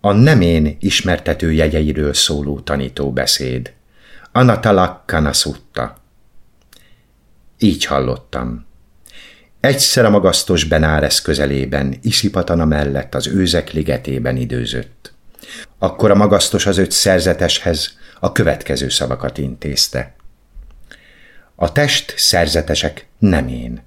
A nem én ismertető jegyeiről szóló tanító beszéd. Anatalak szutta. Így hallottam. Egyszer a magasztos Benáresz közelében, Iszipatana mellett az őzek ligetében időzött. Akkor a magasztos az öt szerzeteshez a következő szavakat intézte. A test szerzetesek nem én.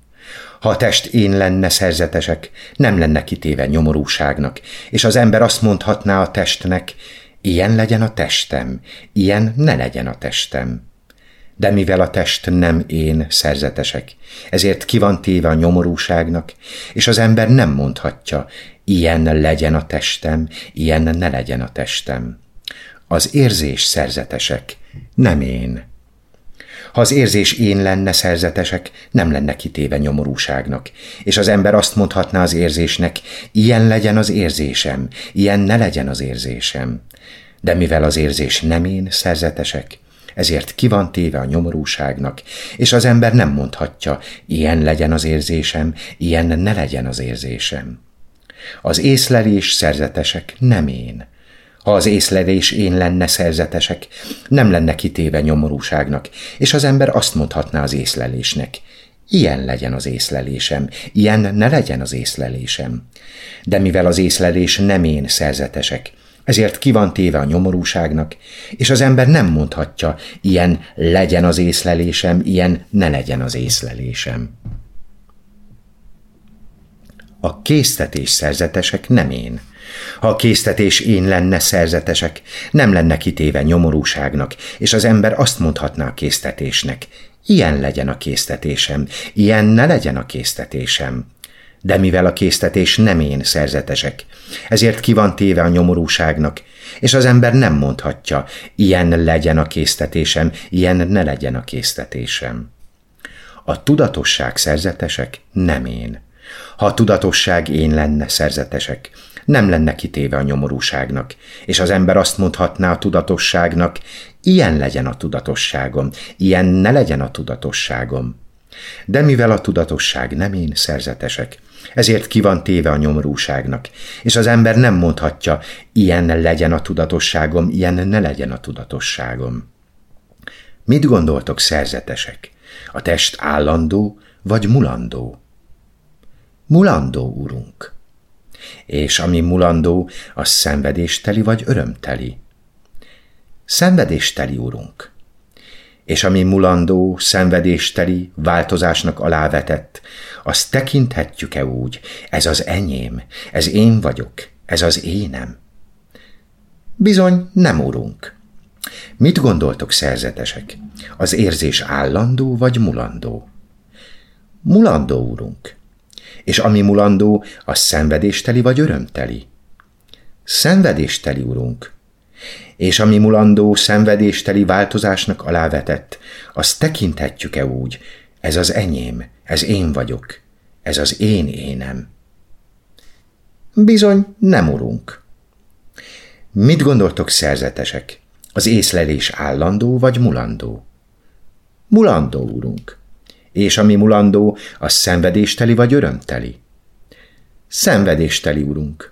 Ha a test én lenne szerzetesek, nem lenne kitéve nyomorúságnak, és az ember azt mondhatná a testnek, ilyen legyen a testem, ilyen ne legyen a testem. De mivel a test nem én szerzetesek, ezért ki van téve a nyomorúságnak, és az ember nem mondhatja, ilyen legyen a testem, ilyen ne legyen a testem. Az érzés szerzetesek, nem én. Ha az érzés én lenne szerzetesek, nem lenne kitéve nyomorúságnak, és az ember azt mondhatná az érzésnek, ilyen legyen az érzésem, ilyen ne legyen az érzésem. De mivel az érzés nem én szerzetesek, ezért ki van téve a nyomorúságnak, és az ember nem mondhatja, ilyen legyen az érzésem, ilyen ne legyen az érzésem. Az észlelés szerzetesek nem én, ha az észlelés én lenne szerzetesek, nem lenne kitéve nyomorúságnak, és az ember azt mondhatná az észlelésnek. Ilyen legyen az észlelésem, ilyen ne legyen az észlelésem. De mivel az észlelés nem én szerzetesek, ezért ki van téve a nyomorúságnak, és az ember nem mondhatja, ilyen legyen az észlelésem, ilyen ne legyen az észlelésem. A késztetés szerzetesek nem én, ha a késztetés én lenne szerzetesek, nem lenne kitéve nyomorúságnak, és az ember azt mondhatná a késztetésnek, ilyen legyen a késztetésem, ilyen ne legyen a késztetésem. De mivel a késztetés nem én szerzetesek, ezért ki van téve a nyomorúságnak, és az ember nem mondhatja, ilyen legyen a késztetésem, ilyen ne legyen a késztetésem. A tudatosság szerzetesek nem én. Ha a tudatosság én lenne szerzetesek, nem lenne kitéve a nyomorúságnak, és az ember azt mondhatná a tudatosságnak, ilyen legyen a tudatosságom, ilyen ne legyen a tudatosságom. De mivel a tudatosság nem én szerzetesek, ezért ki van téve a nyomorúságnak, és az ember nem mondhatja, ilyen legyen a tudatosságom, ilyen ne legyen a tudatosságom. Mit gondoltok szerzetesek? A test állandó vagy mulandó? Mulandó, urunk és ami mulandó, az szenvedésteli vagy örömteli. Szenvedésteli, urunk. És ami mulandó, szenvedésteli, változásnak alávetett, azt tekinthetjük-e úgy, ez az enyém, ez én vagyok, ez az énem? Bizony, nem, urunk. Mit gondoltok, szerzetesek? Az érzés állandó vagy mulandó? Mulandó, urunk és ami mulandó, az szenvedésteli vagy örömteli? Szenvedésteli, urunk. És ami mulandó, szenvedésteli változásnak alávetett, azt tekinthetjük-e úgy, ez az enyém, ez én vagyok, ez az én énem? Bizony, nem, urunk. Mit gondoltok, szerzetesek? Az észlelés állandó vagy mulandó? Mulandó, urunk és ami mulandó, az szenvedésteli vagy örömteli? Szenvedésteli, urunk.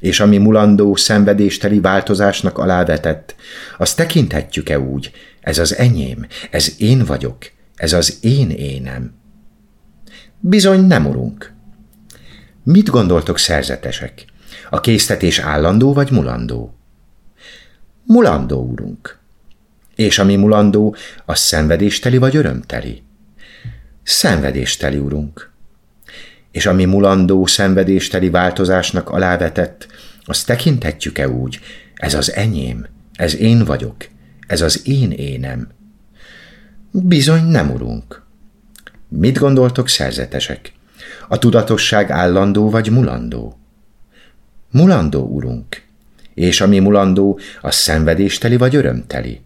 És ami mulandó, szenvedésteli változásnak alávetett, azt tekinthetjük-e úgy, ez az enyém, ez én vagyok, ez az én énem? Bizony nem, urunk. Mit gondoltok, szerzetesek? A késztetés állandó vagy mulandó? Mulandó, urunk. És ami mulandó, az szenvedésteli vagy örömteli? Szenvedésteli, urunk. És ami mulandó, szenvedésteli változásnak alávetett, azt tekinthetjük-e úgy, ez az enyém, ez én vagyok, ez az én énem? Bizony nem, urunk. Mit gondoltok, szerzetesek? A tudatosság állandó vagy mulandó? Mulandó, urunk. És ami mulandó, az szenvedésteli vagy örömteli?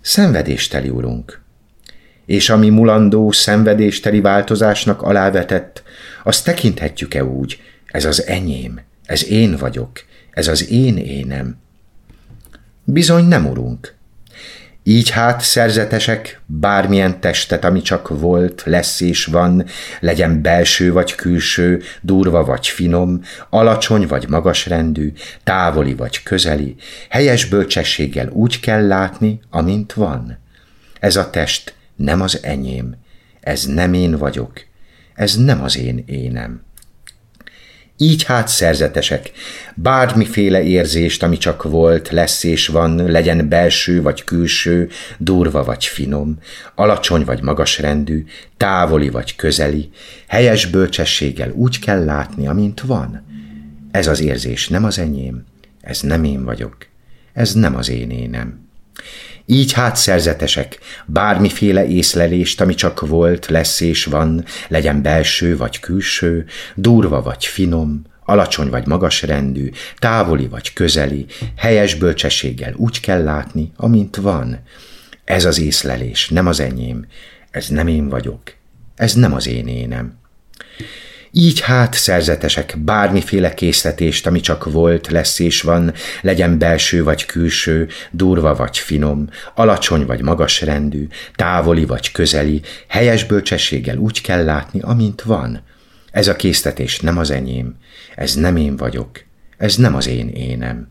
Szenvedésteli, urunk és ami mulandó, szenvedésteli változásnak alávetett, azt tekinthetjük-e úgy, ez az enyém, ez én vagyok, ez az én énem? Bizony nem, urunk. Így hát, szerzetesek, bármilyen testet, ami csak volt, lesz és van, legyen belső vagy külső, durva vagy finom, alacsony vagy magasrendű, távoli vagy közeli, helyes bölcsességgel úgy kell látni, amint van. Ez a test nem az enyém, ez nem én vagyok, ez nem az én énem. Így hát szerzetesek, bármiféle érzést, ami csak volt, lesz és van, legyen belső vagy külső, durva vagy finom, alacsony vagy magasrendű, távoli vagy közeli, helyes bölcsességgel úgy kell látni, amint van. Ez az érzés nem az enyém, ez nem én vagyok, ez nem az én énem. Így hát szerzetesek, bármiféle észlelést, ami csak volt, lesz és van, legyen belső vagy külső, durva vagy finom, alacsony vagy magas rendű, távoli vagy közeli, helyes bölcsességgel úgy kell látni, amint van. Ez az észlelés nem az enyém, ez nem én vagyok, ez nem az én énem. Így hát szerzetesek bármiféle készletést, ami csak volt, lesz és van, legyen belső vagy külső, durva vagy finom, alacsony vagy magas rendű, távoli vagy közeli, helyes bölcsességgel úgy kell látni, amint van. Ez a készletés nem az enyém, ez nem én vagyok, ez nem az én énem.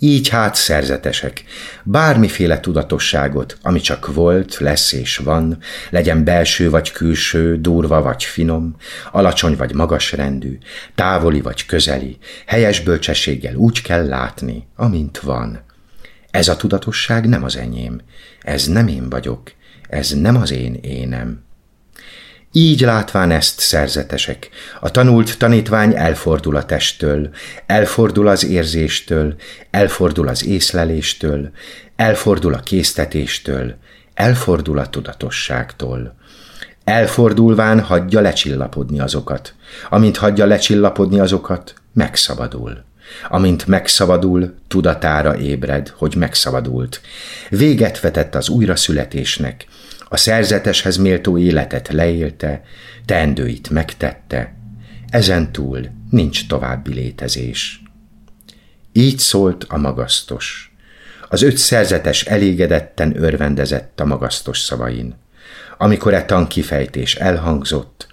Így hát szerzetesek, bármiféle tudatosságot, ami csak volt, lesz és van, legyen belső vagy külső, durva vagy finom, alacsony vagy magas rendű, távoli vagy közeli, helyes bölcsességgel úgy kell látni, amint van. Ez a tudatosság nem az enyém, ez nem én vagyok, ez nem az én énem. Így látván ezt szerzetesek, a tanult tanítvány elfordul a testtől, elfordul az érzéstől, elfordul az észleléstől, elfordul a késztetéstől, elfordul a tudatosságtól. Elfordulván hagyja lecsillapodni azokat. Amint hagyja lecsillapodni azokat, megszabadul. Amint megszabadul, tudatára ébred, hogy megszabadult. Véget vetett az újraszületésnek, a szerzeteshez méltó életet leélte, teendőit megtette, ezen túl nincs további létezés. Így szólt a magasztos. Az öt szerzetes elégedetten örvendezett a magasztos szavain. Amikor e tankifejtés elhangzott,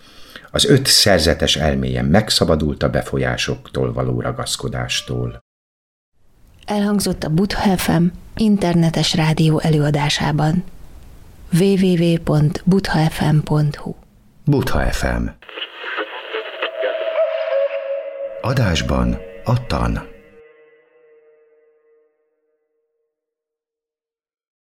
az öt szerzetes elméjen megszabadult a befolyásoktól való ragaszkodástól. Elhangzott a Butha FM internetes rádió előadásában www.buthafm.hu Butha FM Adásban a tan.